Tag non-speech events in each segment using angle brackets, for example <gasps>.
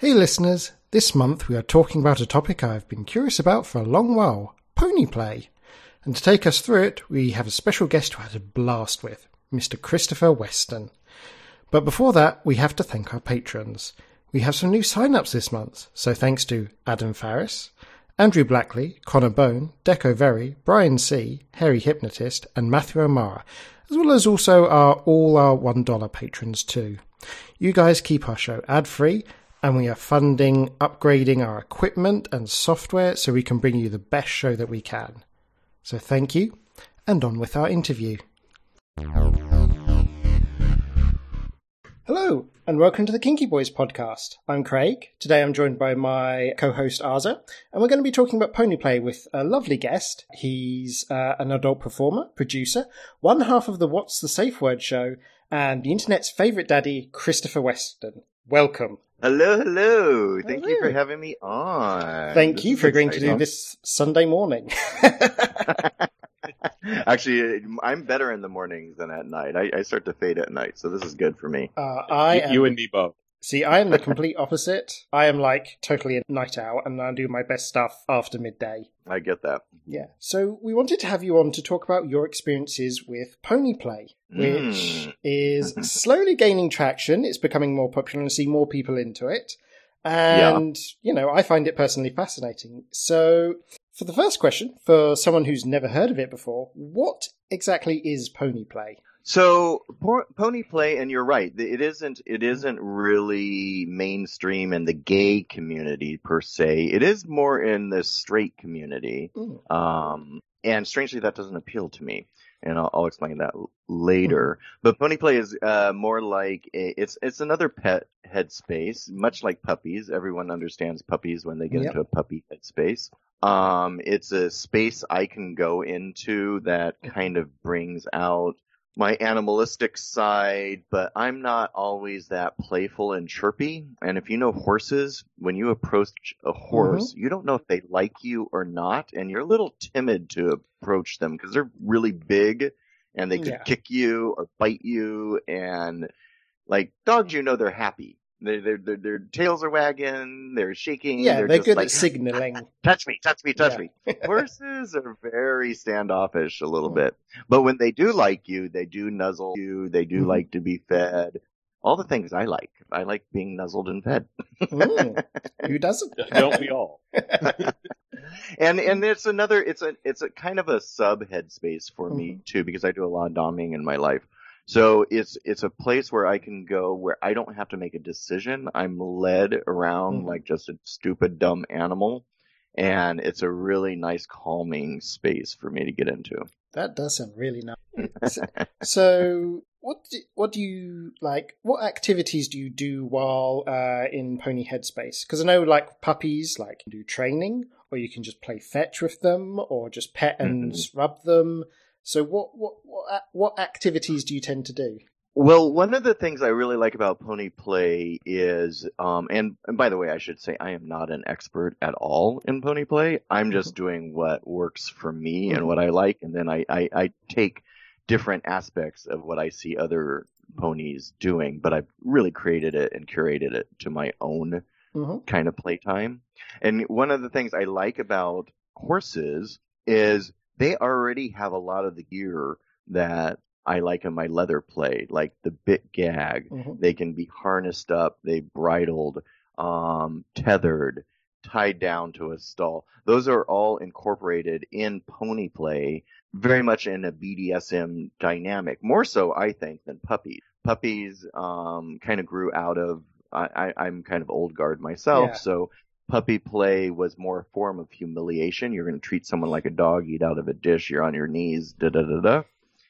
Hey listeners, this month we are talking about a topic I've been curious about for a long while pony play. And to take us through it, we have a special guest who had a blast with, Mr. Christopher Weston. But before that, we have to thank our patrons. We have some new sign ups this month, so thanks to Adam Farris, Andrew Blackley, Connor Bone, Deco Very, Brian C., Harry Hypnotist, and Matthew O'Mara, as well as also our all our $1 patrons too. You guys keep our show ad free, and we are funding upgrading our equipment and software so we can bring you the best show that we can. So thank you, and on with our interview. Hello, and welcome to the Kinky Boys podcast. I'm Craig. Today I'm joined by my co host Arza, and we're going to be talking about pony play with a lovely guest. He's uh, an adult performer, producer, one half of the What's the Safe Word show, and the internet's favourite daddy, Christopher Weston. Welcome. Hello, hello. Thank Hello. you for having me on. Thank This you for agreeing to do exciting. this Sunday morning. <laughs> Actually, I'm better in the mornings than at night. I, I start to fade at night, so this is good for me. Uh, I you, am, you and me both. See. I am the <laughs> complete opposite. I am like totally a night owl, and I do my best stuff after midday. I get that. Yeah. So we wanted to have you on to talk about your experiences with pony play, which Mm. is <laughs> slowly gaining traction. It's becoming more popular and I see more people into it. And, you know, I find it personally fascinating. So for the first question, for someone who's never heard of it before, what exactly is pony play? So pony play, and you're right. It isn't. It isn't really mainstream in the gay community per se. It is more in the straight community. Mm. Um, and strangely, that doesn't appeal to me, and I'll, I'll explain that later. But pony play is uh, more like a, it's it's another pet headspace, much like puppies. Everyone understands puppies when they get Yep. into a puppy headspace. Um, it's a space I can go into that kind of brings out my animalistic side, but I'm not always that playful and chirpy. And if you know horses, when you approach a horse, mm-hmm. you don't know if they like you or not, and you're a little timid to approach them because they're really big and they could Yeah. kick you or bite you. And like dogs, you know they're happy. Their their their, their tails are wagging, they're shaking. Yeah, they're, they're just good like, at signaling. <laughs> touch me, touch me, touch Yeah. me. <laughs> Horses are very standoffish a little Mm. bit, but when they do like you, they do nuzzle you. They do Mhm. like to be fed. All the things I like. I like being nuzzled and fed. Mm. <laughs> Who doesn't? Don't we all? and and it's another. It's a it's a kind of a sub headspace for me Mhm. too because I do a lot of doming in my life. So it's it's a place where I can go where I don't have to make a decision. I'm led around Mhm. like just a stupid dumb animal. And it's a really nice calming space for me to get into. That does sound really nice. <laughs> So, what do, what do you like? What activities do you do while uh, in Pony Headspace? Because I know, like puppies, like you do training, or you can just play fetch with them, or just pet and rub them. So, what what what what activities do you tend to do? Well, one of the things I really like about pony play is, um, and, and by the way, I should say I am not an expert at all in pony play. I'm just doing what works for me and Mhm. what I like, and then I, I, I take different aspects of what I see other ponies doing, but I've really created it and curated it to my own Mhm. kind of playtime. And one of the things I like about horses is they already have a lot of the gear that I like in my leather play, like the bit gag. Mhm. They can be harnessed up, they bridled, um, tethered, tied down to a stall. Those are all incorporated in pony play, very much in a BDSM dynamic. More so, I think, than puppies. Puppies um, kind of grew out of. I, I, I'm kind of old guard myself, Yeah. so puppy play was more a form of humiliation. You're going to treat someone like a dog, eat out of a dish, you're on your knees, da da da da,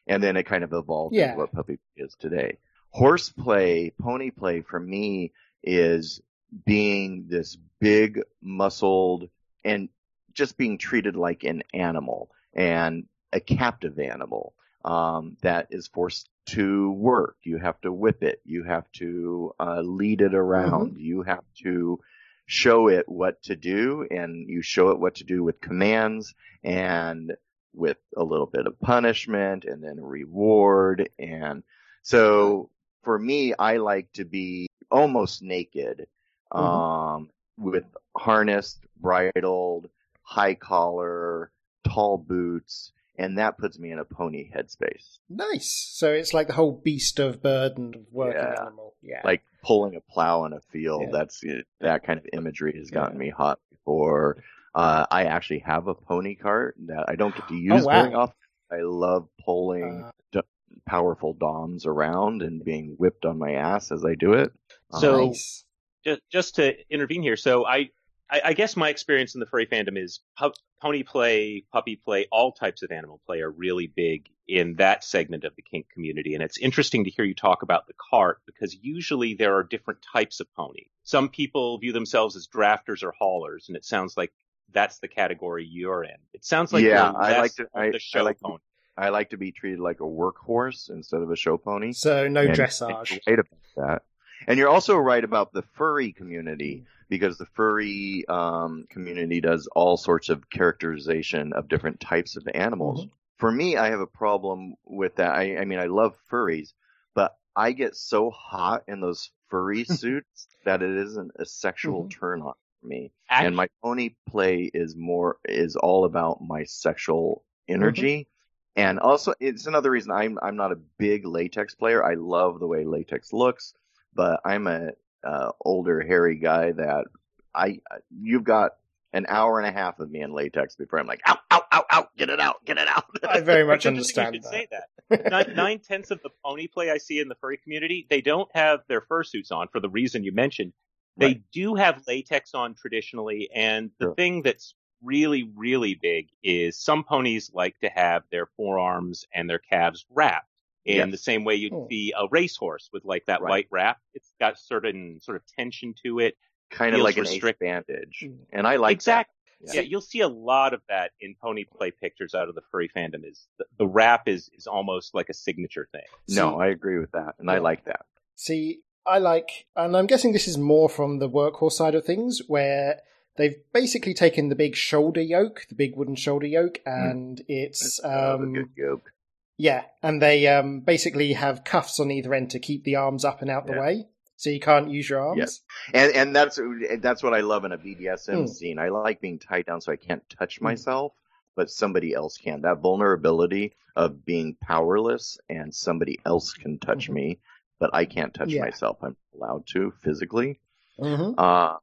and then it kind of evolved Yeah. into what puppy play is today. Horse play, pony play for me is being this big, muscled, and just being treated like an animal and a captive animal um, that is forced to work. You have to whip it. You have to uh, lead it around. You have to show it what to do, and you show it what to do with commands and with a little bit of punishment and then reward. And so for me, I like to be almost naked um, mm-hmm. with harnessed, bridled, high collar, tall boots, and that puts me in a pony headspace. Nice. So it's like the whole beast of burden of working yeah. animal. Yeah. Like pulling a plow in a field. Yeah. That's that kind of imagery has gotten yeah. me hot before. Uh, I actually have a pony cart that I don't get to oh, use oh, wow. very often. I love pulling uh, d- powerful doms around and being whipped on my ass as I do it. So, nice. just just to intervene here, so I I, I, guess my experience in the furry fandom is pu- pony play, puppy play, all types of animal play are really big in that segment of the kink community. And it's interesting to hear you talk about the cart because usually there are different types of pony. Some people view themselves as drafters or haulers, and it sounds like that's the category you're in. It sounds like yeah, I like to I, the show I like pony. To, I like to be treated like a workhorse instead of a show pony. So no and, dressage. And right about that. And you're also right about the furry community because the furry um, community does all sorts of characterization of different types of animals. Mm-hmm. For me, I have a problem with that. I, I mean, I love furries, but I get so hot in those furry <laughs> suits that it isn't a sexual mm-hmm. turn on for me. Actually, and my pony play is more is all about my sexual energy. Mm-hmm. And also, it's another reason I'm I'm not a big latex player. I love the way latex looks, but I'm a uh, older hairy guy that I you've got an hour and a half of me in latex before I'm like, out, out, out, out, get it out, get it out. I very much <laughs> understand you that. Say that. nine, nine tenths of the pony play I see in the furry community, they don't have their fursuits on for the reason you mentioned. They right. do have latex on traditionally, and the sure. thing that's really, really big is some ponies like to have their forearms and their calves wrapped in yes. the same way you'd oh. see a racehorse with like that right. white wrap. It's got certain sort of tension to it. Kind of like restrict- an bandage. Mm. And I like exactly. Yeah. yeah. you'll see a lot of that in pony play pictures out of the furry fandom. Is the, the wrap is is almost like a signature thing. No, I agree with that, and yeah. I like that. See, I like, and I'm guessing this is more from the workhorse side of things, where they've basically taken the big shoulder yoke, the big wooden shoulder yoke, hmm. and mm. it's um, good yoke. Yeah, and they um, basically have cuffs on either end to keep the arms up and out yeah. the way, so you can't use your arms. Yes, and and that's that's what I love in a BDSM mm. scene. I like being tied down so I can't touch mm. myself, but somebody else can. That vulnerability of being powerless and somebody else can touch mm-hmm. me, but I can't touch yeah. myself. I'm allowed to physically. Mm-hmm. Uh,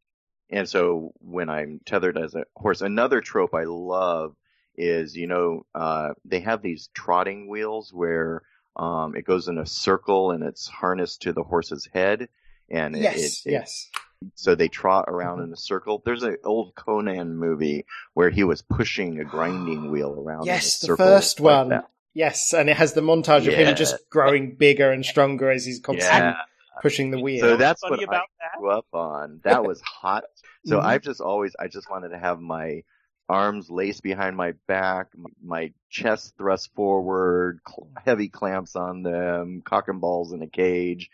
and so when I'm tethered as a horse, another trope I love is, you know, uh, they have these trotting wheels where um, it goes in a circle and it's harnessed to the horse's head. And yes, it, it, yes. So they trot around in a circle. There's an old Conan movie where he was pushing a grinding <gasps> wheel around. Yes, the first like one. That. Yes, and it has the montage yeah. of him just growing bigger and stronger as he's constantly yeah. pushing the wheel. So that's what I grew up on. That was hot. So mm-hmm. I've just always, I just wanted to have my arms laced behind my back, my chest thrust forward, heavy clamps on them, cock and balls in a cage,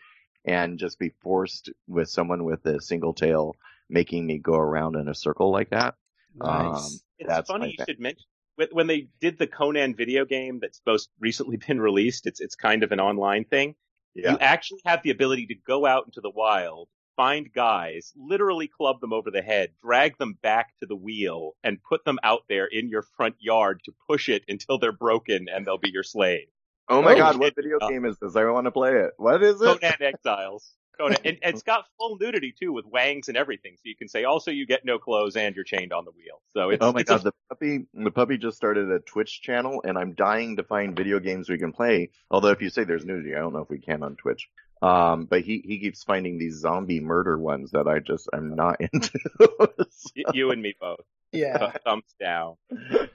and just be forced with someone with a single tail making me go around in a circle like that. Nice. Um, it's funny you should mention when they did the Conan video game that's most recently <laughs> been released. It's it's kind of an online thing. Yeah. You actually have the ability to go out into the wild find guys, literally club them over the head, drag them back to the wheel, and put them out there in your front yard to push it until they're broken and they'll be your slave. Oh my oh, god, what video uh, game is this? I want to play it. What is it? Conan Exiles. Conan. And, and, it's <laughs> got full nudity too with wangs and everything. So you can say also you get no clothes and you're chained on the wheel. So it's Oh my god, a... the puppy the puppy just started a Twitch channel and I'm dying to find video games we can play. Although if you say there's nudity, I don't know if we can on Twitch. Um, but he, he keeps finding these zombie murder ones that I just I'm not <laughs> into. so. You and me both. Yeah. Thumbs down. <laughs>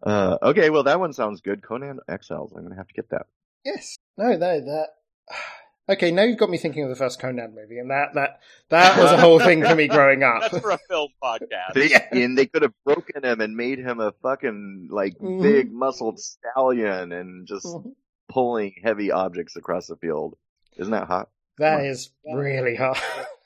Uh, okay, well that one sounds good. Conan Exiles. I'm gonna have to get that. Yes. No, no, that. <sighs> Okay, now you've got me thinking of the first Conan movie, and that that that was a whole thing for me growing up. That's for a film podcast. They, yeah. And they could have broken him and made him a fucking like mm-hmm. big muscled stallion and just mm-hmm. pulling heavy objects across the field. Isn't that hot? That is really hot.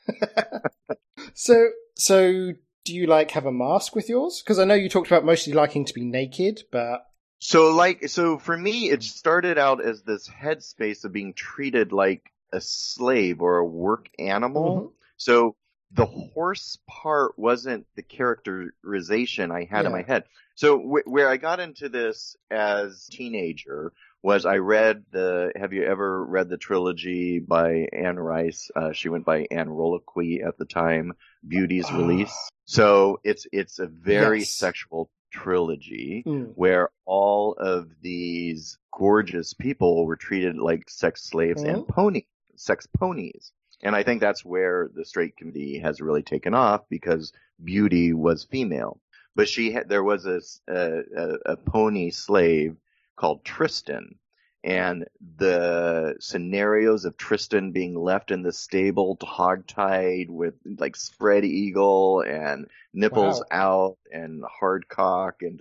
<laughs> so, so do you like have a mask with yours? Because I know you talked about mostly liking to be naked, but so like so for me, it started out as this headspace of being treated like a slave or a work animal. Mm-hmm. So the horse part wasn't the characterization I had in my head. So wh- where I got into this as teenager was I read the, have you ever read the trilogy by Anne Rice? Uh, she went by Anne Roquelaure at the time, Beauty's Ah. Release. So it's, it's a very Yes. sexual trilogy Mm. where all of these gorgeous people were treated like sex slaves and pony, sex ponies. And I think that's where the straight community has really taken off because Beauty was female. But she had, there was a, a, a pony slave called Tristan. And the scenarios of Tristan being left in the stable hogtied with like spread eagle and nipples Wow. out and hard cock and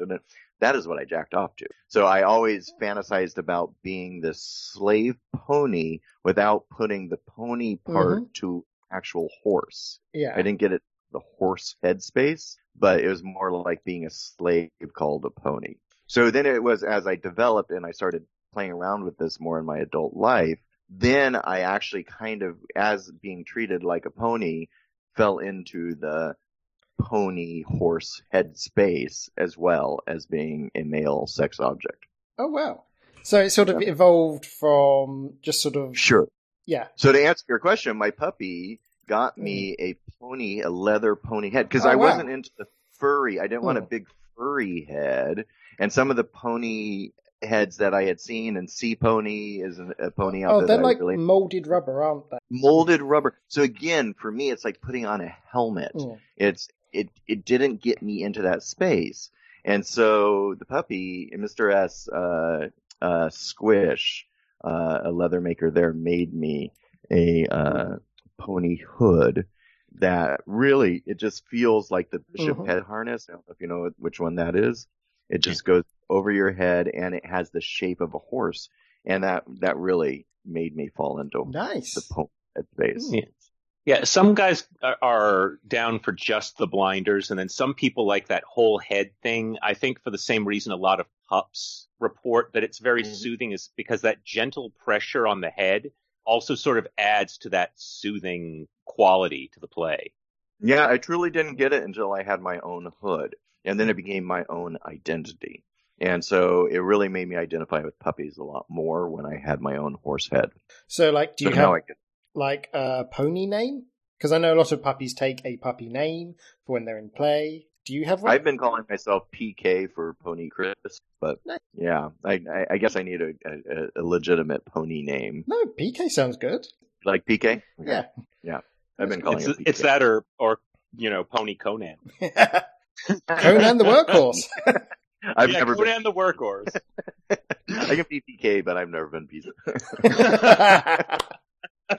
that is what I jacked off to. So I always fantasized about being this slave pony without putting the pony part mm-hmm. to actual horse. Yeah. I didn't get it the horse headspace, but it was more like being a slave called a pony. So then it was as I developed and I started playing around with this more in my adult life, then I actually kind of, as being treated like a pony, fell into the pony horse head space as well as being a male sex object. Oh wow. So it sort of evolved from just sort of Sure. yeah. So to answer your question, my puppy got me a pony, a leather pony head, because Oh, I wow. wasn't into the furry. I didn't want a Hmm. big furry head. And some of the pony heads that I had seen, and C Pony is a pony out Oh, there they're like really molded rubber, aren't they? molded rubber. So again, for me, it's like putting on a helmet. Mm. It's it it didn't get me into that space, and so the puppy, Mr. S, uh, uh, Squish, uh, a leather maker there, made me a uh, pony hood that really it just feels like the bishop Mhm. head harness. I don't know if you know which one that is. It just goes over your head and it has the shape of a horse, and that that really made me fall into Nice. the pony head space. Yeah. Yeah, some guys are, are down for just the blinders, and then some people like that whole head thing. I think for the same reason a lot of pups report that it's very Mhm. soothing is because that gentle pressure on the head also sort of adds to that soothing quality to the play. Yeah, I truly didn't get it until I had my own hood, and then it became my own identity. And so it really made me identify with puppies a lot more when I had my own horse head. So like, do you now have I get like a pony name? Because I know a lot of puppies take a puppy name for when they're in play. Do you have one? I've been calling myself PK for Pony Chris, but Nice. yeah, I, I, I guess I need a, a, a legitimate pony name No, PK sounds good. like PK. Yeah. Yeah. I've been calling It's, it PK. it's that or or you know Pony Conan. <laughs> Conan the workhorse. I've yeah, never been. Conan the workhorse. <laughs> I can be PK, but I've never been pizza. <laughs> Uh,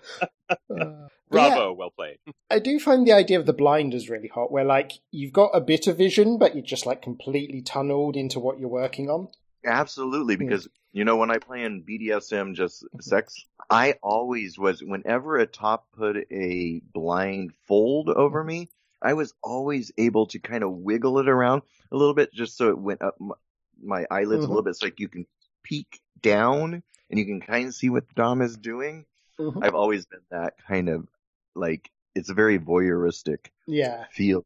yeah, Bravo, well played. I do find the idea of the blinders really hot, where like you've got a bit of vision, but you're just like completely tunneled into what you're working on. Absolutely, Hmm. because you know when I play in BDSM, just sex, I always was. Whenever a top put a blind fold over me, I was always able to kind of wiggle it around a little bit, just so it went up my, my eyelids a Mhm. little bit, so like you can peek down and you can kind of see what Dom is doing. Mhm. I've always been that kind of like it's a very voyeuristic Yeah. feeling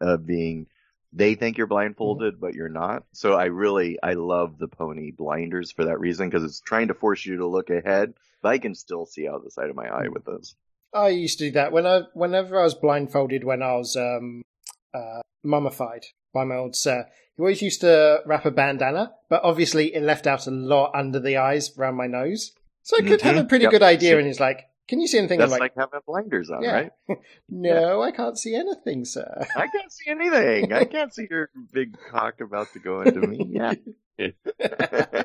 of being they think you're blindfolded Mm-hmm. but you're not so i really i love the pony blinders for that reason because it's trying to force you to look ahead but i can still see out the side of my Mm. eye with those I used to do that when I, whenever I was blindfolded when I was um, uh, mummified by my old sir. He always used to wrap a bandana, but obviously it left out a lot under the eyes around my nose, so I could have a Mhm. pretty Yep. good idea. And he's like, "Can you see anything?" that's I'm like, like, having blinders on Yeah. right <laughs> "No, I can't see anything, sir." i can't see anything i <laughs> can't see your big cock about to go into me yeah <laughs>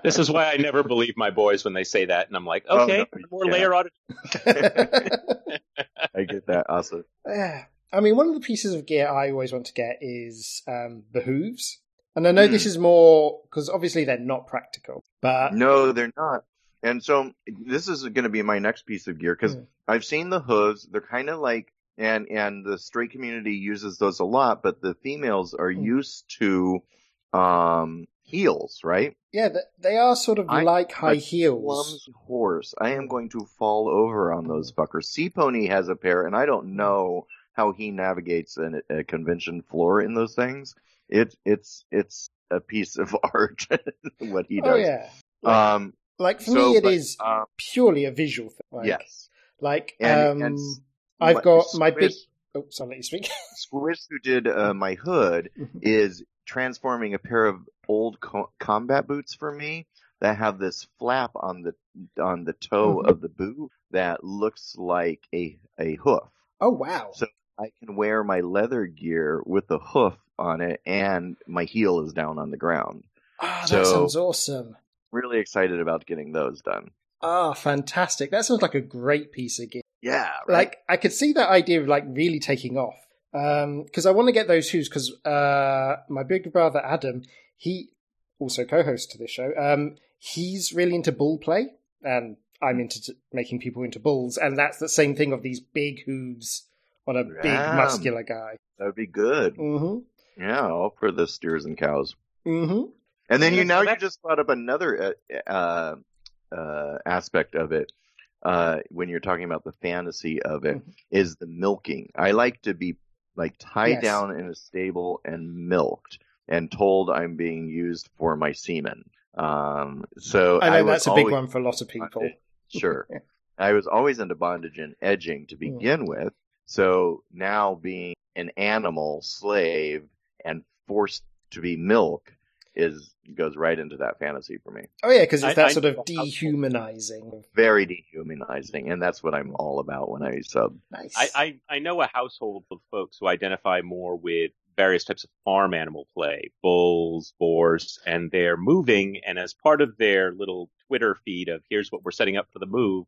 This is why I never believe my boys when they say that, and I'm like, Oh, okay, no, more yeah. layer on it. <laughs> i get that also Yeah. <sighs> I mean, one of the pieces of gear I always want to get is um, the hooves. And I know this Hmm. is more because obviously they're not practical, but No, they're not. And so this is going to be my next piece of gear because Mm. I've seen the hooves. They're kind of like, and and the straight community uses those a lot, but the females are Mm. used to um heels, right? yeah, they are sort of I- like high heels. Clumsy horse. I am going to fall over on those fuckers. C Pony has a pair, and I don't know how he navigates an, a convention floor in those things. It it's it's a piece of <laughs> art what he does. Oh yeah. Um, Like for so, me, it but, is um, purely a visual thing. Like, yes. Like And, um, and I've got my big. Oh, sorry, let you speak. <laughs> Squish, who did uh, my hood, <laughs> is transforming a pair of old co- combat boots for me that have this flap on the on the toe Mhm. of the boot that looks like a a hoof. oh wow. So I can wear my leather gear with the hoof on it, and my heel is down on the ground. Ah, that so- sounds awesome. Really excited about getting those done. Ah, fantastic. That sounds like a great piece of gear. Yeah, right. Like I could see that idea of like really taking off. Um, because I want to get those shoes because uh, my big brother Adam, he also co-hosts to this show. Um, he's really into bull play, and I'm into t- making people into bulls, and that's the same thing of these big hooves on a big muscular guy. that would be good. Mm-hmm. Yeah, all for the steers and cows. Mm-hmm. And then Yeah, you now you just brought up another uh, uh, uh, aspect of it uh, when you're talking about the fantasy of it Mhm. is the milking. I like to be like tied Yes. down in a stable and milked and told I'm being used for my semen. Um, so I know was that's a big one for a lot of people. bondage. Sure. I was always into bondage and edging to <laughs> Mm. begin with. So now being an animal slave and forced to be milk is goes right into that fantasy for me. Oh yeah, because it's that I sort know of dehumanizing. Very dehumanizing, and that's what I'm all about when I sub. Nice. I, I, I know a household of folks who identify more with various types of farm animal play, bulls, boars, and they're moving. And as part of their little Twitter feed of here's what we're setting up for the move,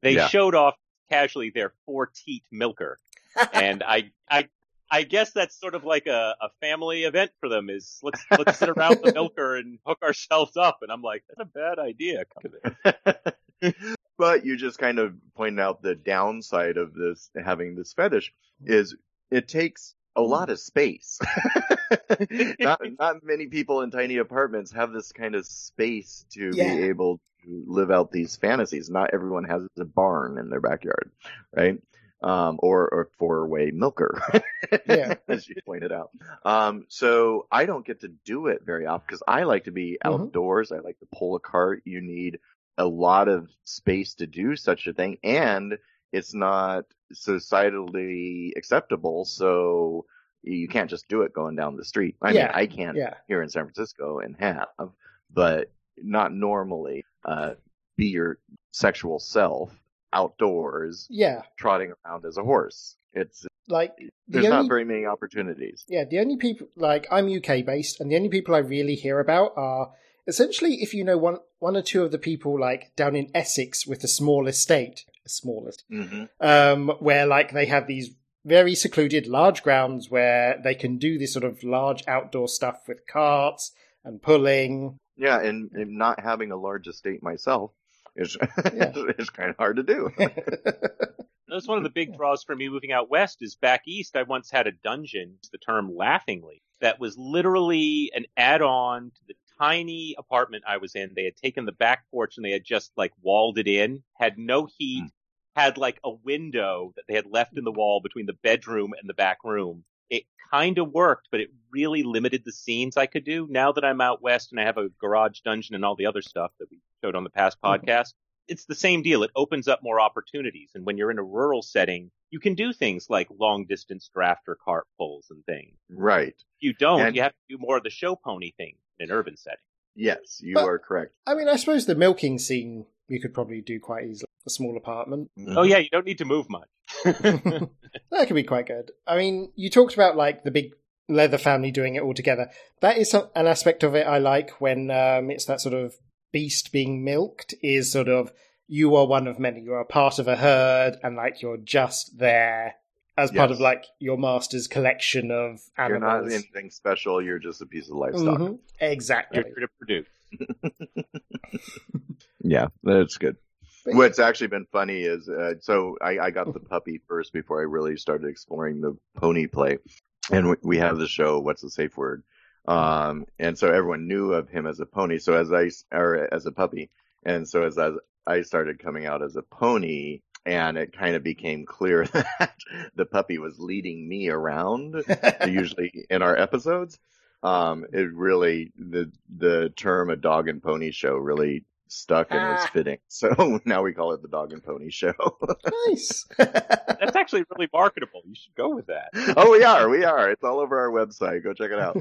they Yeah. showed off casually their four teat milker. <laughs> and I, I, I guess that's sort of like a, a family event for them is let's, let's sit around the <laughs> milker and hook ourselves up. And I'm like, that's a bad idea. <laughs> but you just kind of pointed out the downside of this having this fetish is it takes a lot of space. <laughs> not not many people in tiny apartments have this kind of space to Yeah. be able to live out these fantasies. Not everyone has a barn in their backyard, right? Um, or or four way milker, <laughs> Yeah. as you pointed out. Um, so I don't get to do it very often because I like to be Mhm. outdoors. I like to pull a cart. You need a lot of space to do such a thing, and it's not societally acceptable. So you can't just do it going down the street. I Yeah, mean, I can yeah. here in San Francisco and have, but not normally. Uh, be your sexual self outdoors, Yeah, trotting around as a horse. It's like the there's only not very many opportunities. yeah the only people like I'm UK based, and the only people I really hear about are essentially if you know one one or two of the people like down in Essex with a small estate, a smallest, hmm um, where like they have these very secluded large grounds where they can do this sort of large outdoor stuff with carts and pulling. Yeah, and, and not having a large estate myself is <laughs> Yeah. is kind of hard to do. <laughs> That's one of the big draws for me moving out west is back east. I once had a dungeon, the term laughingly, that was literally an add-on to the tiny apartment I was in. They had taken the back porch and they had just like walled it in, had no heat, hmm. had like a window that they had left in the wall between the bedroom and the back room. It kind of worked, but it really limited the scenes I could do. Now that I'm out west and I have a garage dungeon and all the other stuff that we showed on the past Mhm. podcast, it's the same deal. It opens up more opportunities. And when you're in a rural setting, you can do things like long distance draft or cart pulls and things. right. If you don't, And- you have to do more of the show pony thing in an urban setting. Yes, you But- are correct. I mean, I suppose the milking scene you could probably do quite easily. A small apartment. Oh yeah, you don't need to move much. <laughs> that could be quite good. I mean, you talked about like the big leather family doing it all together. That is an aspect of it I like when um, it's that sort of beast being milked. Is sort of you are one of many. You are a part of a herd, and like you're just there as part of like your master's collection of You're not anything special. You're just a piece of livestock. Mhm. Exactly. You're here to produce. <laughs> Yeah, that's good. What's actually been funny is, uh, so I, I got the puppy first before I really started exploring the pony play, and we, we have the show. What's the safe word? Um, and so everyone knew of him as a pony. So as I, or as a puppy, and so as, as I started coming out as a pony, and it kind of became clear <laughs> that the puppy was leading me around, <laughs> usually in our episodes. Um, it really the the term "a dog and pony show" really stuck and was Ah. fitting. <laughs> So now we call it the Dog and Pony Show. <laughs> nice. <laughs> That's actually really marketable. You should go with that. oh, we are, we are. It's all over our website. Go check it out.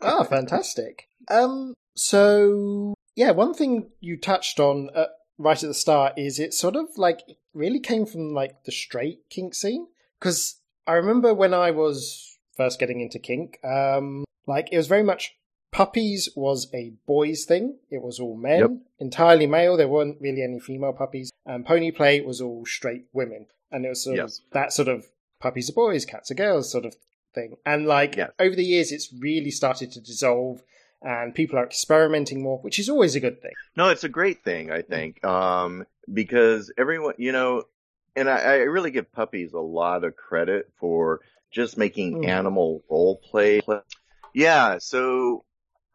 Ah, fantastic. Um, so yeah, one thing you touched on uh, right at the start is it sort of like really came from like the straight kink scene because I remember when I was first getting into kink, um, like it was very much puppies was a boys thing. It was all men, Yep. entirely male. There weren't really any female puppies, and pony play was all straight women, and it was sort Yes. of that sort of puppies are boys, cats are girls sort of thing. And like Yes. over the years, it's really started to dissolve, and people are experimenting more, which is always a good thing. No, it's a great thing, I think, um, because everyone, you know, and I, I really give puppies a lot of credit for just making Mm. animal role play. Yeah, so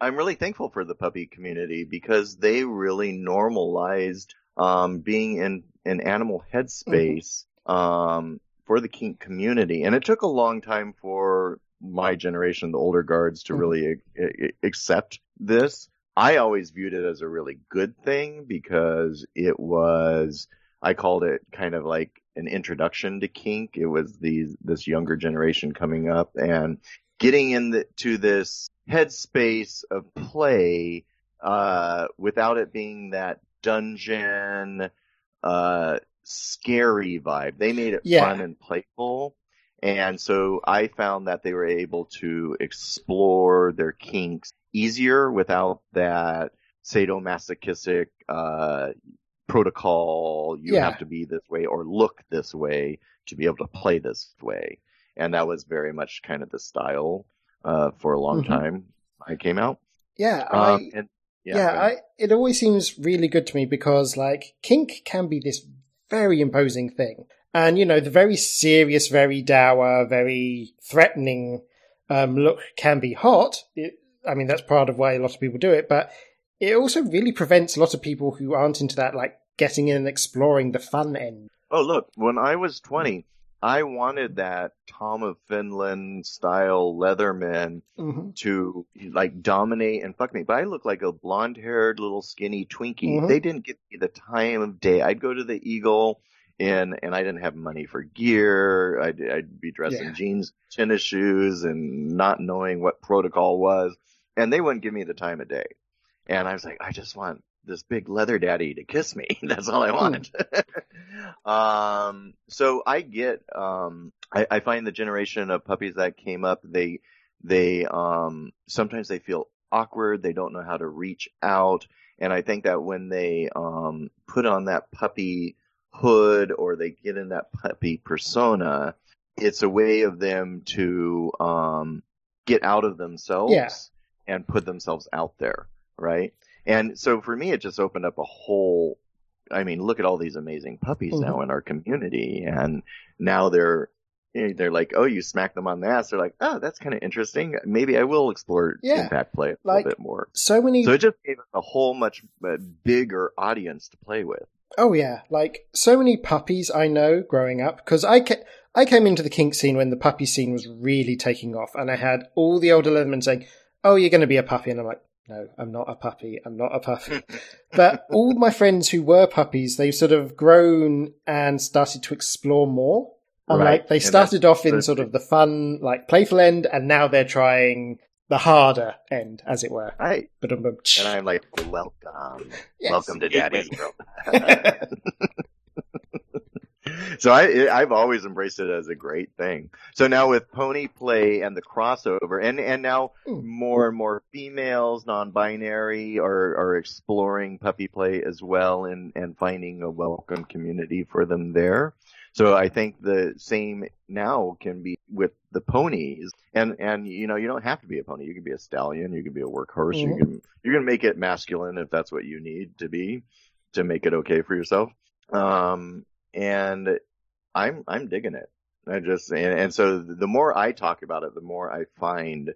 I'm really thankful for the puppy community because they really normalized um, being in an animal headspace um, for the kink community, and it took a long time for my generation, the older guards, to Mhm. really a- a- accept this. I always viewed it as a really good thing because it was, I called it kind of like an introduction to kink. It was these, this younger generation coming up and getting into this headspace of play, uh, without it being that dungeon, uh, scary vibe. They made it Yeah. fun and playful. And so I found that they were able to explore their kinks easier without that sadomasochistic uh, protocol. You Yeah. have to be this way or look this way to be able to play this way. And that was very much kind of the style uh, for a long Mhm. time. I came out. Yeah, Um, I, and yeah, ahead. I, it always seems really good to me because like kink can be this very imposing thing. And you know, the very serious, very dour, very threatening um, look can be hot. It, I mean, that's part of why a lot of people do it, but it also really prevents a lot of people who aren't into that, like getting in and exploring the fun end. Oh, look, when I was 20, I wanted that Tom of Finland style Leatherman hmm to like dominate and fuck me. But I look like a blonde haired little skinny Twinkie. Mhm. They didn't give me the time of day. I'd go to the Eagle and, and I didn't have money for gear. I'd, I'd be dressed Yeah. in jeans, tennis shoes and not knowing what protocol was. And they wouldn't give me the time of day. And I was like, I just want this big leather daddy to kiss me. <laughs> That's all I want. <laughs> um, so I get, um, I, I find the generation of puppies that came up, they, they, um, sometimes they feel awkward. They don't know how to reach out. And I think that when they, um, put on that puppy hood or they get in that puppy persona, it's a way of them to, um, get out of themselves Yeah. and put themselves out there. Right. And so for me, it just opened up a whole, I mean, look at all these amazing puppies Mhm. now in our community. And now they're, eh, they're like, oh, you smack them on the ass. They're like, oh, that's kind of interesting. Maybe I will explore Yeah. impact play a Like- little bit more. So many So it just gave us a whole much uh, bigger audience to play with. Oh yeah, like so many puppies I know growing up because I ca- I came into the kink scene when the puppy scene was really taking off, and I had all the older leathermen saying, "Oh, you're going to be a puppy," and I'm like, "No, I'm not a puppy. I'm not a puppy." <laughs> but all my friends who were puppies, they've sort of grown and started to explore more. And Right. like they And started off in sort of the fun, like playful end, and now they're trying the harder end, as it were. Right. But um, And I'm like, welcome. Yes. Welcome to It Daddy's World. <laughs> <laughs> <laughs> so I, I've always embraced it as a great thing. So now with pony play and the crossover, and and now Hmm. more and more females, non-binary, are are exploring puppy play as well, and and finding a welcome community for them there. So I think the same now can be with the ponies, and and you know you don't have to be a pony. You can be a stallion. You can be a workhorse. You Mhm. can you can make it masculine if that's what you need to be to make it okay for yourself. Um, and I'm I'm digging it. I just and, and so the more I talk about it, the more I find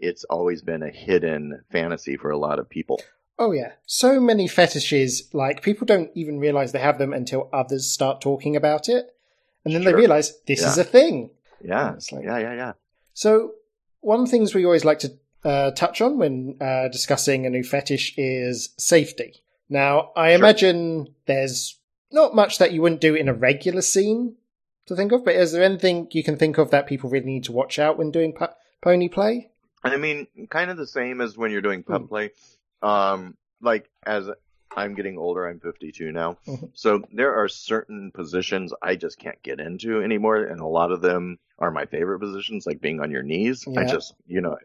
it's always been a hidden fantasy for a lot of people. Oh yeah, so many fetishes. Like people don't even realize they have them until others start talking about it, and then Sure. they realize this Yeah. is a thing. Yeah. It's like- yeah, yeah, yeah. So one of the things we always like to uh, touch on when uh, discussing a new fetish is safety. Now, I Sure. imagine there's not much that you wouldn't do in a regular scene to think of, but is there anything you can think of that people really need to watch out when doing po- pony play? I mean, kind of the same as when you're doing pup Hmm. play. Um, like as I'm getting older, I'm 52 now, Mhm. so there are certain positions I just can't get into anymore, and a lot of them are my favorite positions, like being on your knees. I just, you know,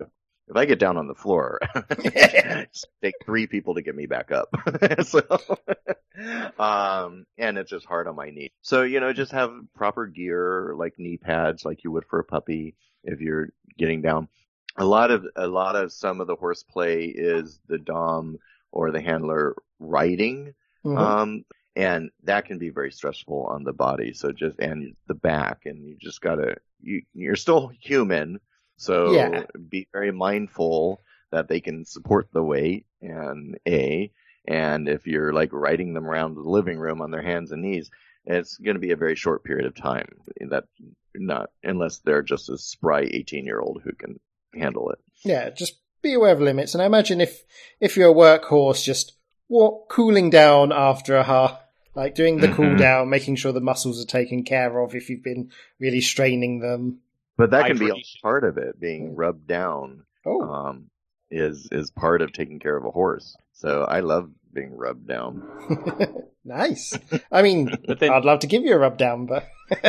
if, I get down on the floor, <laughs> <laughs> take three people to get me back up. <laughs> so, um, and it's just hard on my knee. So, you know, just have proper gear, like knee pads, like you would for a puppy if you're getting down. A lot of, a lot of some of the horseplay is the dom or the handler riding. Mhm. Um, and that can be very stressful on the body. So just, and the back and you just gotta, you, you're still human. So Yeah. be very mindful that they can support the weight and A, and if you're like riding them around the living room on their hands and knees, it's going to be a very short period of time that not, unless they're just a spry 18 year old who can handle it. yeah, just be aware of limits. And I imagine if if you're a workhorse, just walk cooling down after a half, like doing the cool Mhm. down, making sure the muscles are taken care of if you've been really straining them. But that can be a part of it being rubbed down. Oh, um, is is part of taking care of a horse. So I love being rubbed down. <laughs> nice. I mean, <laughs> But then, I'd love to give you a rub down, but <laughs> but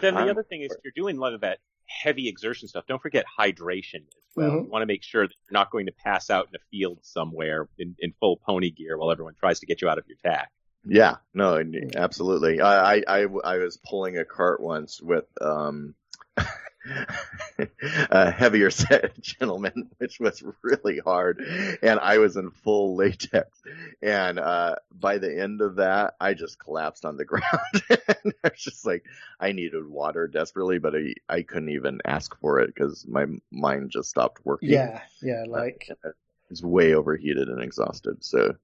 then the I'm other thing is, if you're doing a lot of that heavy exertion stuff, don't forget hydration as well. Mhm. You want to make sure that you're not going to pass out in a field somewhere in, in full pony gear while everyone tries to get you out of your tack. Yeah, no, absolutely. I, I I I was pulling a cart once with um. <laughs> a heavier <laughs> set gentleman, which was really hard, and I was in full latex. And uh by the end of that, I just collapsed on the <laughs> ground. and I was just like, I needed water desperately, but I I couldn't even ask for it because my mind just stopped working. yeah, yeah, like it's way overheated and exhausted. So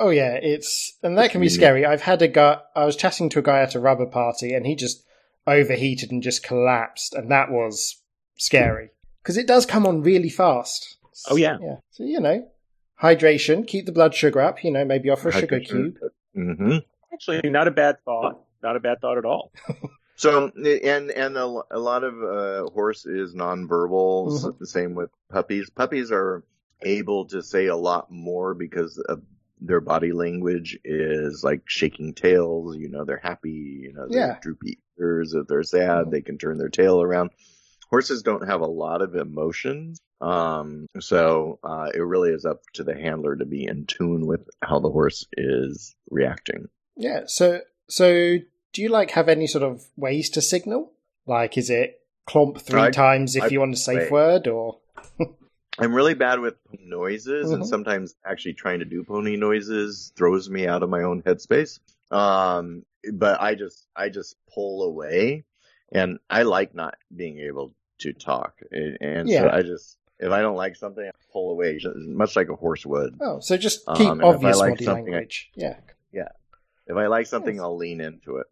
oh yeah, it's and that can be scary. I've had a guy. I was chatting to a guy at a rubber party, and he just overheated and just collapsed, and that was scary because it does come on really fast. Oh, yeah. yeah. So you know, hydration, keep the blood sugar up. You know, maybe offer a sugar cube. hmm Actually, not a bad thought. Not a bad thought at all. <laughs> So and and a, a lot of uh, horse is nonverbal. s- Mhm. The same with puppies. Puppies are able to say a lot more because of their body language is like shaking tails. You know, they're happy. You know, they're Yeah. droopy ears. If they're sad, Mhm. they can turn their tail around. Horses don't have a lot of emotions. Um, so, uh, it really is up to the handler to be in tune with how the horse is reacting. Yeah. So, so do you like have any sort of ways to signal? Like, is it clomp three I- times if I- you want a safe wait. word, or I'm really bad with noises, Mhm. and sometimes actually trying to do pony noises throws me out of my own headspace. Um, but I just I just pull away, and I like not being able to talk, and, Yeah. so I just if I don't like something, I pull away, much like a horse would. oh, so just Um, keep I obvious like body something, I- language. Yeah. If I like something, Nice. I'll lean into it.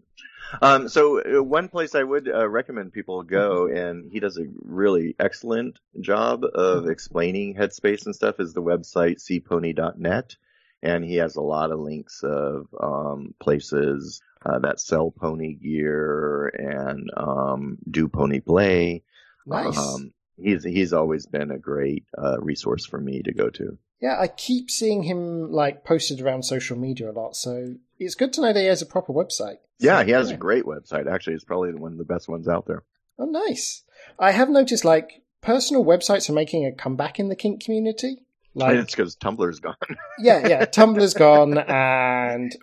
Um, so uh, one place I would uh, recommend people go, and he does a really excellent job of explaining headspace and stuff, is the website cpony.net. And he has a lot of links of um, places uh, that sell pony gear and um, do pony play. Nice. Um, he's he's always been a great uh, resource for me to go to. Yeah, I keep seeing him like posted around social media a lot, so it's good to know that he has a proper website. Yeah, So, he has yeah. a great website. Actually, it's probably one of the best ones out there. Oh, nice. I have noticed like personal websites are making a comeback in the kink community. Like, it's because Tumblr's gone. <laughs> yeah, yeah, Tumblr's gone, <laughs> and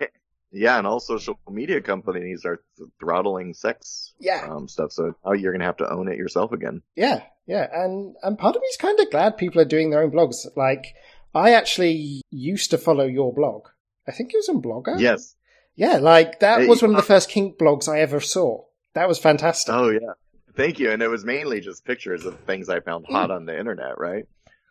yeah, and all social media companies are th- throttling sex yeah, um, stuff. So now you're gonna have to own it yourself again. Yeah, yeah, and and part of me's kind of glad people are doing their own blogs. Like, I actually used to follow your blog. I think it was on Blogger. Yes. yeah, like that Hey, was one of the first kink blogs I ever saw. That was fantastic. Oh yeah. Thank you. And it was mainly just pictures of things I found hot on the internet, right?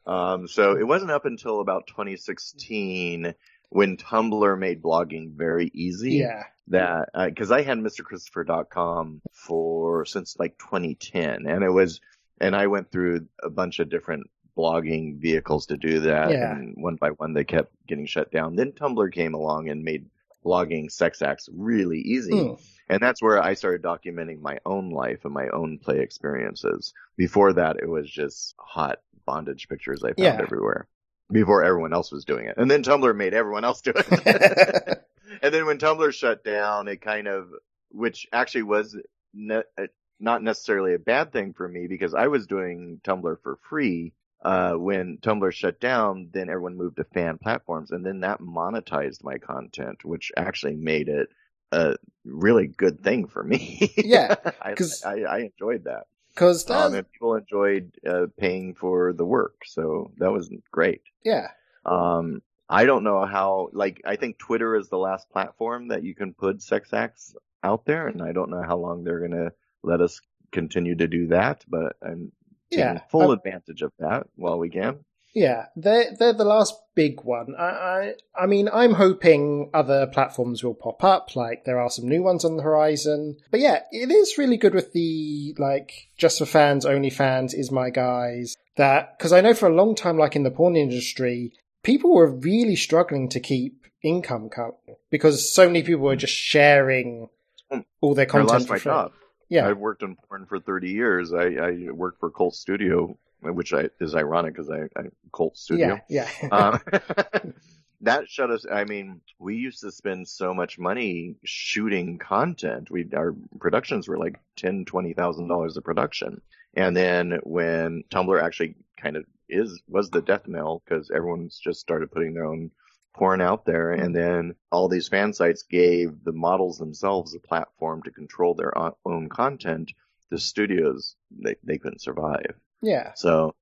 Um, so it wasn't up until about 2016 when Tumblr made blogging very easy. Yeah. That because uh, I had MrChristopher.com for since like 2010, and it was, and I went through a bunch of different blogging vehicles to do that, Yeah. and one by one they kept getting shut down. Then Tumblr came along and made blogging sex acts really easy. Mm. And that's where I started documenting my own life and my own play experiences. Before that, it was just hot bondage pictures I found Yeah. everywhere. Before everyone else was doing it. And then Tumblr made everyone else do it. <laughs> and then when Tumblr shut down, it kind of, which actually was ne- uh, not necessarily a bad thing for me because I was doing Tumblr for free. Uh, when Tumblr shut down, then everyone moved to fan platforms and then that monetized my content, which actually made it a really good thing for me. Yeah, <laughs> I, I, I enjoyed that. Because Um, and people enjoyed uh, paying for the work, so that was great. yeah, Um, I don't know how, like, I think Twitter is the last platform that you can put sex acts out there, and I don't know how long they're going to let us continue to do that, but I'm Yeah, full I- advantage of that while we can. yeah, they're they're the last big one. I, I I mean, I'm hoping other platforms will pop up. Like there are some new ones on the horizon. But yeah, it is really good with the like just for fans, OnlyFans is my guys. That because I know for a long time, like in the porn industry, people were really struggling to keep income coming because so many people were just sharing Hmm. all their content lost for my free. job. Yeah, I've worked in porn for 30 years. I, I worked for Colt Studio, which I, is ironic because I, I Colt Studio. yeah, yeah. <laughs> um, <laughs> that shut us. I mean, we used to spend so much money shooting content. We our productions were like ten, twenty thousand dollars a production. And then when Tumblr actually kind of is was the death knell because everyone's just started putting their own porn out there, and then all these fan sites gave the models themselves a platform to control their own content. The studios they they couldn't survive. yeah. So,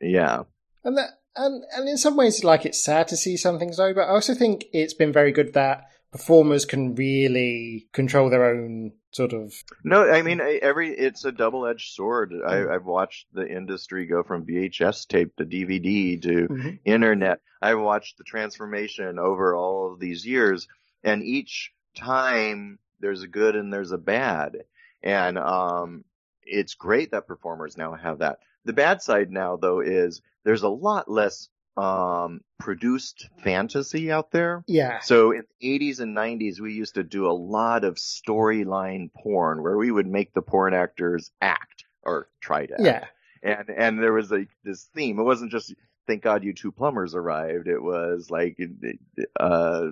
yeah, And that and and in some ways like it's sad to see some things over. I also think it's been very good that performers can really control their own sort of No, I mean every it's a double-edged sword. I, I've watched the industry go from VHS tape to DVD to Mhm. internet. I've watched the transformation over all of these years, and each time there's a good and there's a bad, and um, it's great that performers now have that. The bad side now, though, is there's a lot less um, produced fantasy out there. yeah. So in the 80s and 90s, we used to do a lot of storyline porn where we would make the porn actors act or try to act. Yeah. And, and there was a, this theme. It wasn't just, thank God you two plumbers arrived. It was like, uh,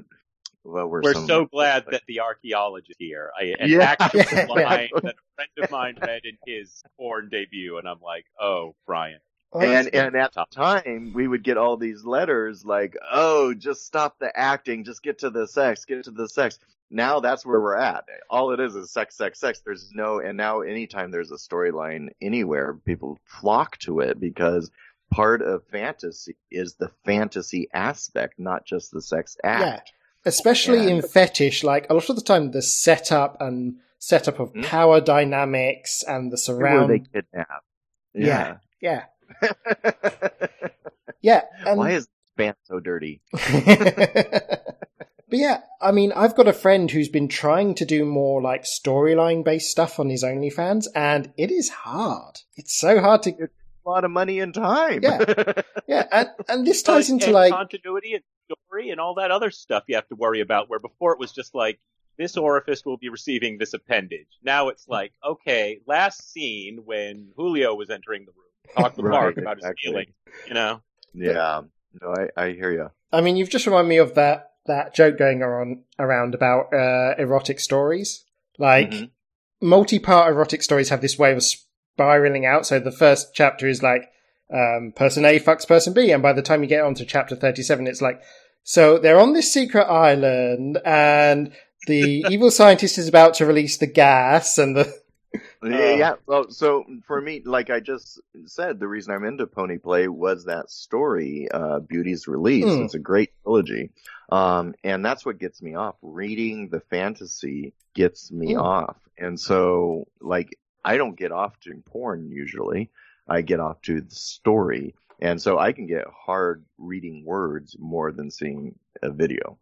well, we're, We're some- so glad <laughs> that the archaeologist here. I, an Yeah. actual <laughs> Yeah. line that a friend of mine read in his porn debut, and I'm like, oh, Brian. And and at the time we would get all these letters like oh just stop the acting just get to the sex get to the sex now that's where we're at all it is is sex sex sex there's no and now anytime there's a storyline anywhere people flock to it because part of fantasy is the fantasy aspect not just the sex act. yeah. Especially And- in fetish, like a lot of the time the setup and setup of Mhm. power dynamics and the where surround they kidnap Yeah. yeah. yeah <laughs> Yeah. And why is band so dirty <laughs> <laughs> but yeah, I mean, I've got a friend who's been trying to do more like storyline based stuff on his OnlyFans, and it is hard. It's so hard to, a lot of money and time Yeah. yeah, and, and this ties into and like, continuity and story and all that other stuff you have to worry about. Where before it was just like this orifice will be receiving this appendage. Now it's hmm. like, okay, last scene when Julio was entering the room, talk to Right, Mark about exactly. his feeling. You know, Yeah, no, I, I hear you. I mean, you've just reminded me of that that joke going on around about uh, erotic stories. Like Mhm. multi-part erotic stories have this way of spiraling out. So the first chapter is like um, person A fucks person B, and by the time you get onto chapter thirty-seven, it's like so they're on this secret island, and the <laughs> evil scientist is about to release the gas, and the Yeah, yeah. Well, so for me, like I just said, the reason I'm into pony play was that story, uh, Beauty's Release. Hmm. It's a great trilogy. Um, and that's what gets me off. Reading the fantasy gets me Hmm. off. And so, like, I don't get off to porn usually. I get off to the story. And so I can get hard reading words more than seeing a video.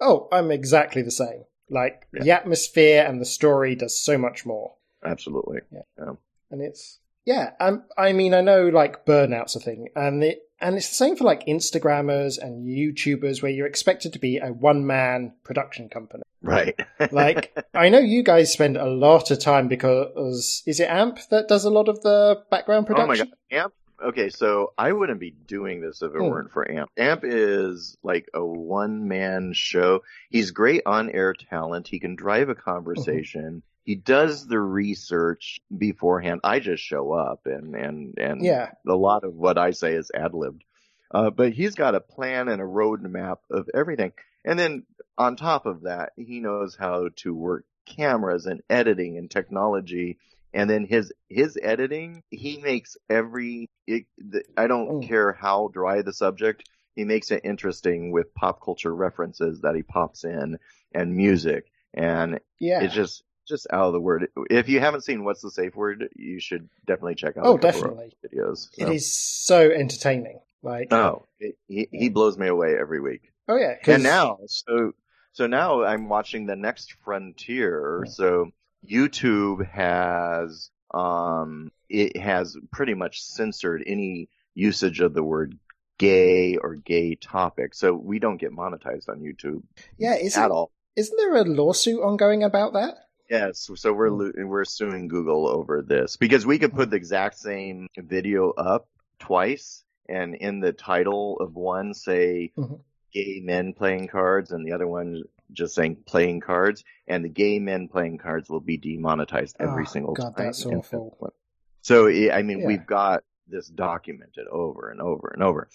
Oh, I'm exactly the same. Like Yeah. the atmosphere and the story does so much more. Absolutely. Yeah. and it's yeah um, i mean i know like burnout's a thing and it and it's the same for like instagrammers and youtubers where you're expected to be a one-man production company Right. <laughs> like i know you guys spend a lot of time because is it amp that does a lot of the background production? oh my god. Amp. Okay, so I wouldn't be doing this if it Hmm. weren't for Amp. Amp is like a one man show. He's great on air talent. He can drive a conversation. He does the research beforehand. I just show up and, and, and yeah a lot of what I say is ad libbed. Uh, but he's got a plan and a roadmap of everything. And then on top of that, he knows how to work cameras and editing and technology. And then his, his editing, he makes every, it, the, I don't Mm. care how dry the subject, he makes it interesting with pop culture references that he pops in and music. And yeah it's just, just out of the word. If you haven't seen What's the Safe Word, you should definitely check out oh a couple of definitely videos. it so. is so entertaining like Oh, it, he, he blows me away every week. oh yeah 'cause- And now, so so now I'm watching the next frontier. So YouTube has um it has pretty much censored any usage of the word gay or gay topic. So we don't get monetized on YouTube yeah is at it, all. isn't there a lawsuit ongoing about that Yes, so we're lo- we're suing Google over this because we could put the exact same video up twice, and in the title of one say Mhm. "gay men playing cards" and the other one just saying "playing cards," and the gay men playing cards will be demonetized every Oh, single God, time. that's awful. So I I mean, Yeah. we've got this documented over and over and over.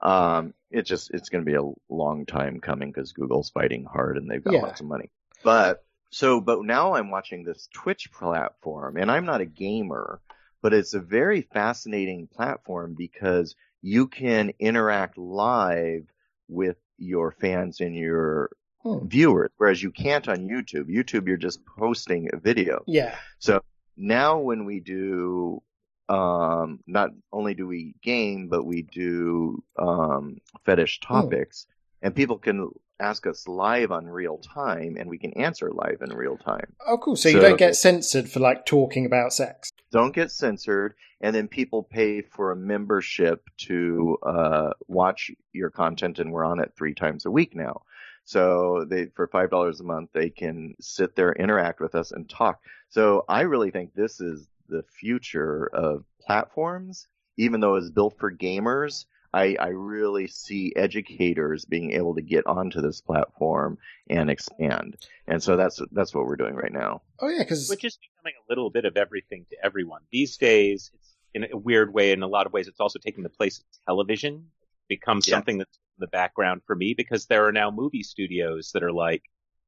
Um, it just it's going to be a long time coming because Google's fighting hard and they've got Yeah. lots of money. But so, but now I'm watching this Twitch platform, and I'm not a gamer, but it's a very fascinating platform because you can interact live with your fans and your Hmm. viewers, whereas you can't on YouTube. YouTube, you're just posting a video. yeah So now when we do, um, not only do we game, but we do, um, fetish topics and people can ask us live on real time and we can answer live in real time. oh cool so, you don't get censored for like talking about sex Don't get censored and then people pay for a membership to, uh, watch your content and we're on it three times a week now. So they, for $5 a month, they can sit there, interact with us and talk. So I really think this is the future of platforms, even though it's built for gamers. I, I really see educators being able to get onto this platform and expand. And so that's, that's what we're doing right now. oh yeah because Twitch is becoming a little bit of everything to everyone these days. It's in a weird way. In a lot of ways, it's also taking the place of television. It becomes Yeah. something that's in the background for me because there are now movie studios that are like,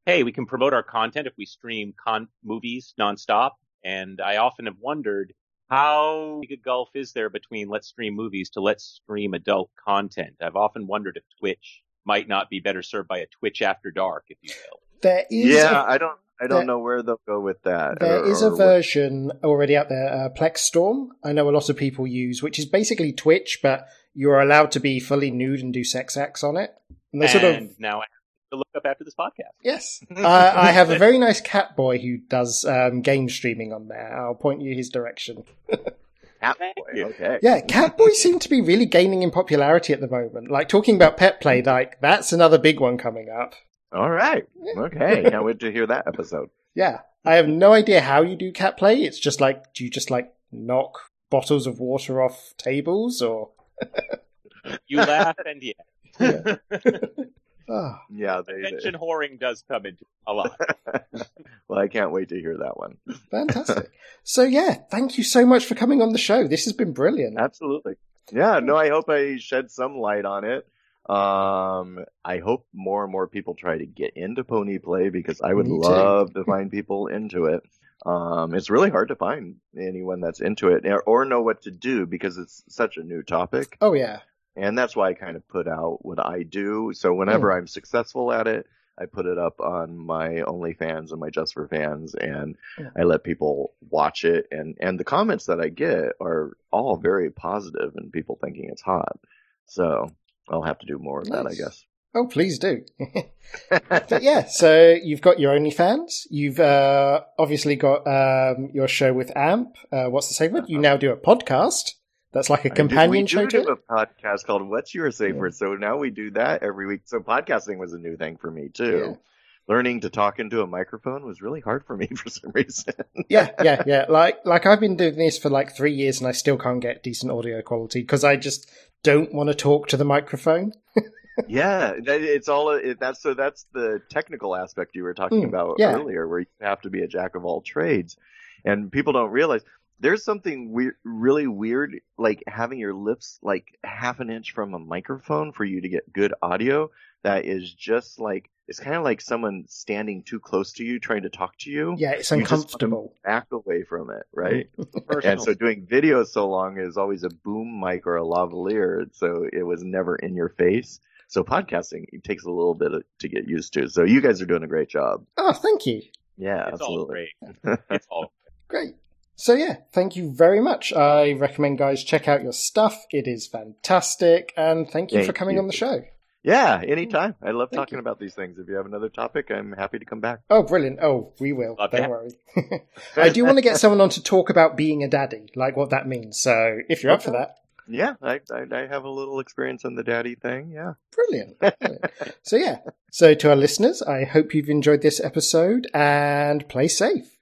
"Hey, we can promote our content if we stream con- movies nonstop." And I often have wondered how big a gulf is there between let's stream movies to let's stream adult content. I've often wondered if Twitch might not be better served by a Twitch after dark, if you will. there is yeah, a I don't, I don't there- know where they'll go with that. There or- is a or what- version already out there, uh, Plexstorm. I know a lot of people use, which is basically Twitch, but you're allowed to be fully nude and do sex acts on it. And they sort of now I have to look up after this podcast. yes. <laughs> uh, I have a very nice cat boy who does um, game streaming on there. I'll point you his direction. <laughs> Cat Boy. Okay. Yeah, cat boys seem to be really gaining in popularity at the moment. Like talking about pet play, like that's another big one coming up. All right. Okay. <laughs> Can't wait to hear that episode. Yeah, I have no idea how you do cat play. It's just like, do you just like knock bottles of water off tables or? You laugh, and yeah, Ah. Yeah. They, convention whoring does come into a lot. <laughs> well, I can't wait to hear that one. Fantastic. so yeah, thank you so much for coming on the show. This has been brilliant. Absolutely. Yeah. No, I hope I shed some light on it. Um, I hope more and more people try to get into pony play because I would Me too. love to find people into it. Um, it's really hard to find anyone that's into it or, or know what to do because it's such a new topic. Oh yeah. And that's why I kind of put out what I do. So whenever I'm successful at it, I put it up on my OnlyFans and my Just for Fans, and Yeah. I let people watch it. And and the comments that I get are all very positive, and people thinking it's hot. So I'll have to do more of that, I guess. Oh, please do. <laughs> but <laughs> yeah, so you've got your OnlyFans. You've uh, obviously got um, your show with AMP. Uh, What's the word? You now do a podcast. That's like a companion show to do it. a podcast called "What's Your Safe Word." So now we do that every week. So podcasting was a new thing for me too. Yeah. Learning to talk into a microphone was really hard for me <laughs> for some reason. yeah, yeah, yeah. <laughs> Like, like I've been doing this for like three years, and I still can't get decent audio quality because I just don't want to talk to the microphone. <laughs> yeah, it's all it, that's so that's the technical aspect you were talking Mm, about yeah. earlier, where you have to be a jack of all trades, and people don't realize there's something weird, really weird, like having your lips like half an inch from a microphone for you to get good audio. That is just like it's kind of like someone standing too close to you trying to talk to you. Yeah, it's You just wanna uncomfortable. Back away from it, right? <laughs> And so doing video so long is always a boom mic or a lavalier, so it was never in your face. So podcasting it takes a little bit to get used to. So you guys are doing a great job. Oh, thank you. Yeah, it's all absolutely. great. <laughs> It's all Great. So yeah, thank you very much. I recommend guys check out your stuff. It is fantastic, and thank you Thank for coming you. on the show. Yeah, anytime. I love Thank talking you. about these things. If you have another topic, I'm happy to come back. Oh, brilliant! Oh, we will. Love Don't worry. <laughs> I do want to get someone on to talk about being a daddy, like what that means. So if you're up for that, Yeah, I, I I have a little experience on the daddy thing. Yeah. brilliant. Brilliant. so yeah. So to our listeners, I hope you've enjoyed this episode and play safe.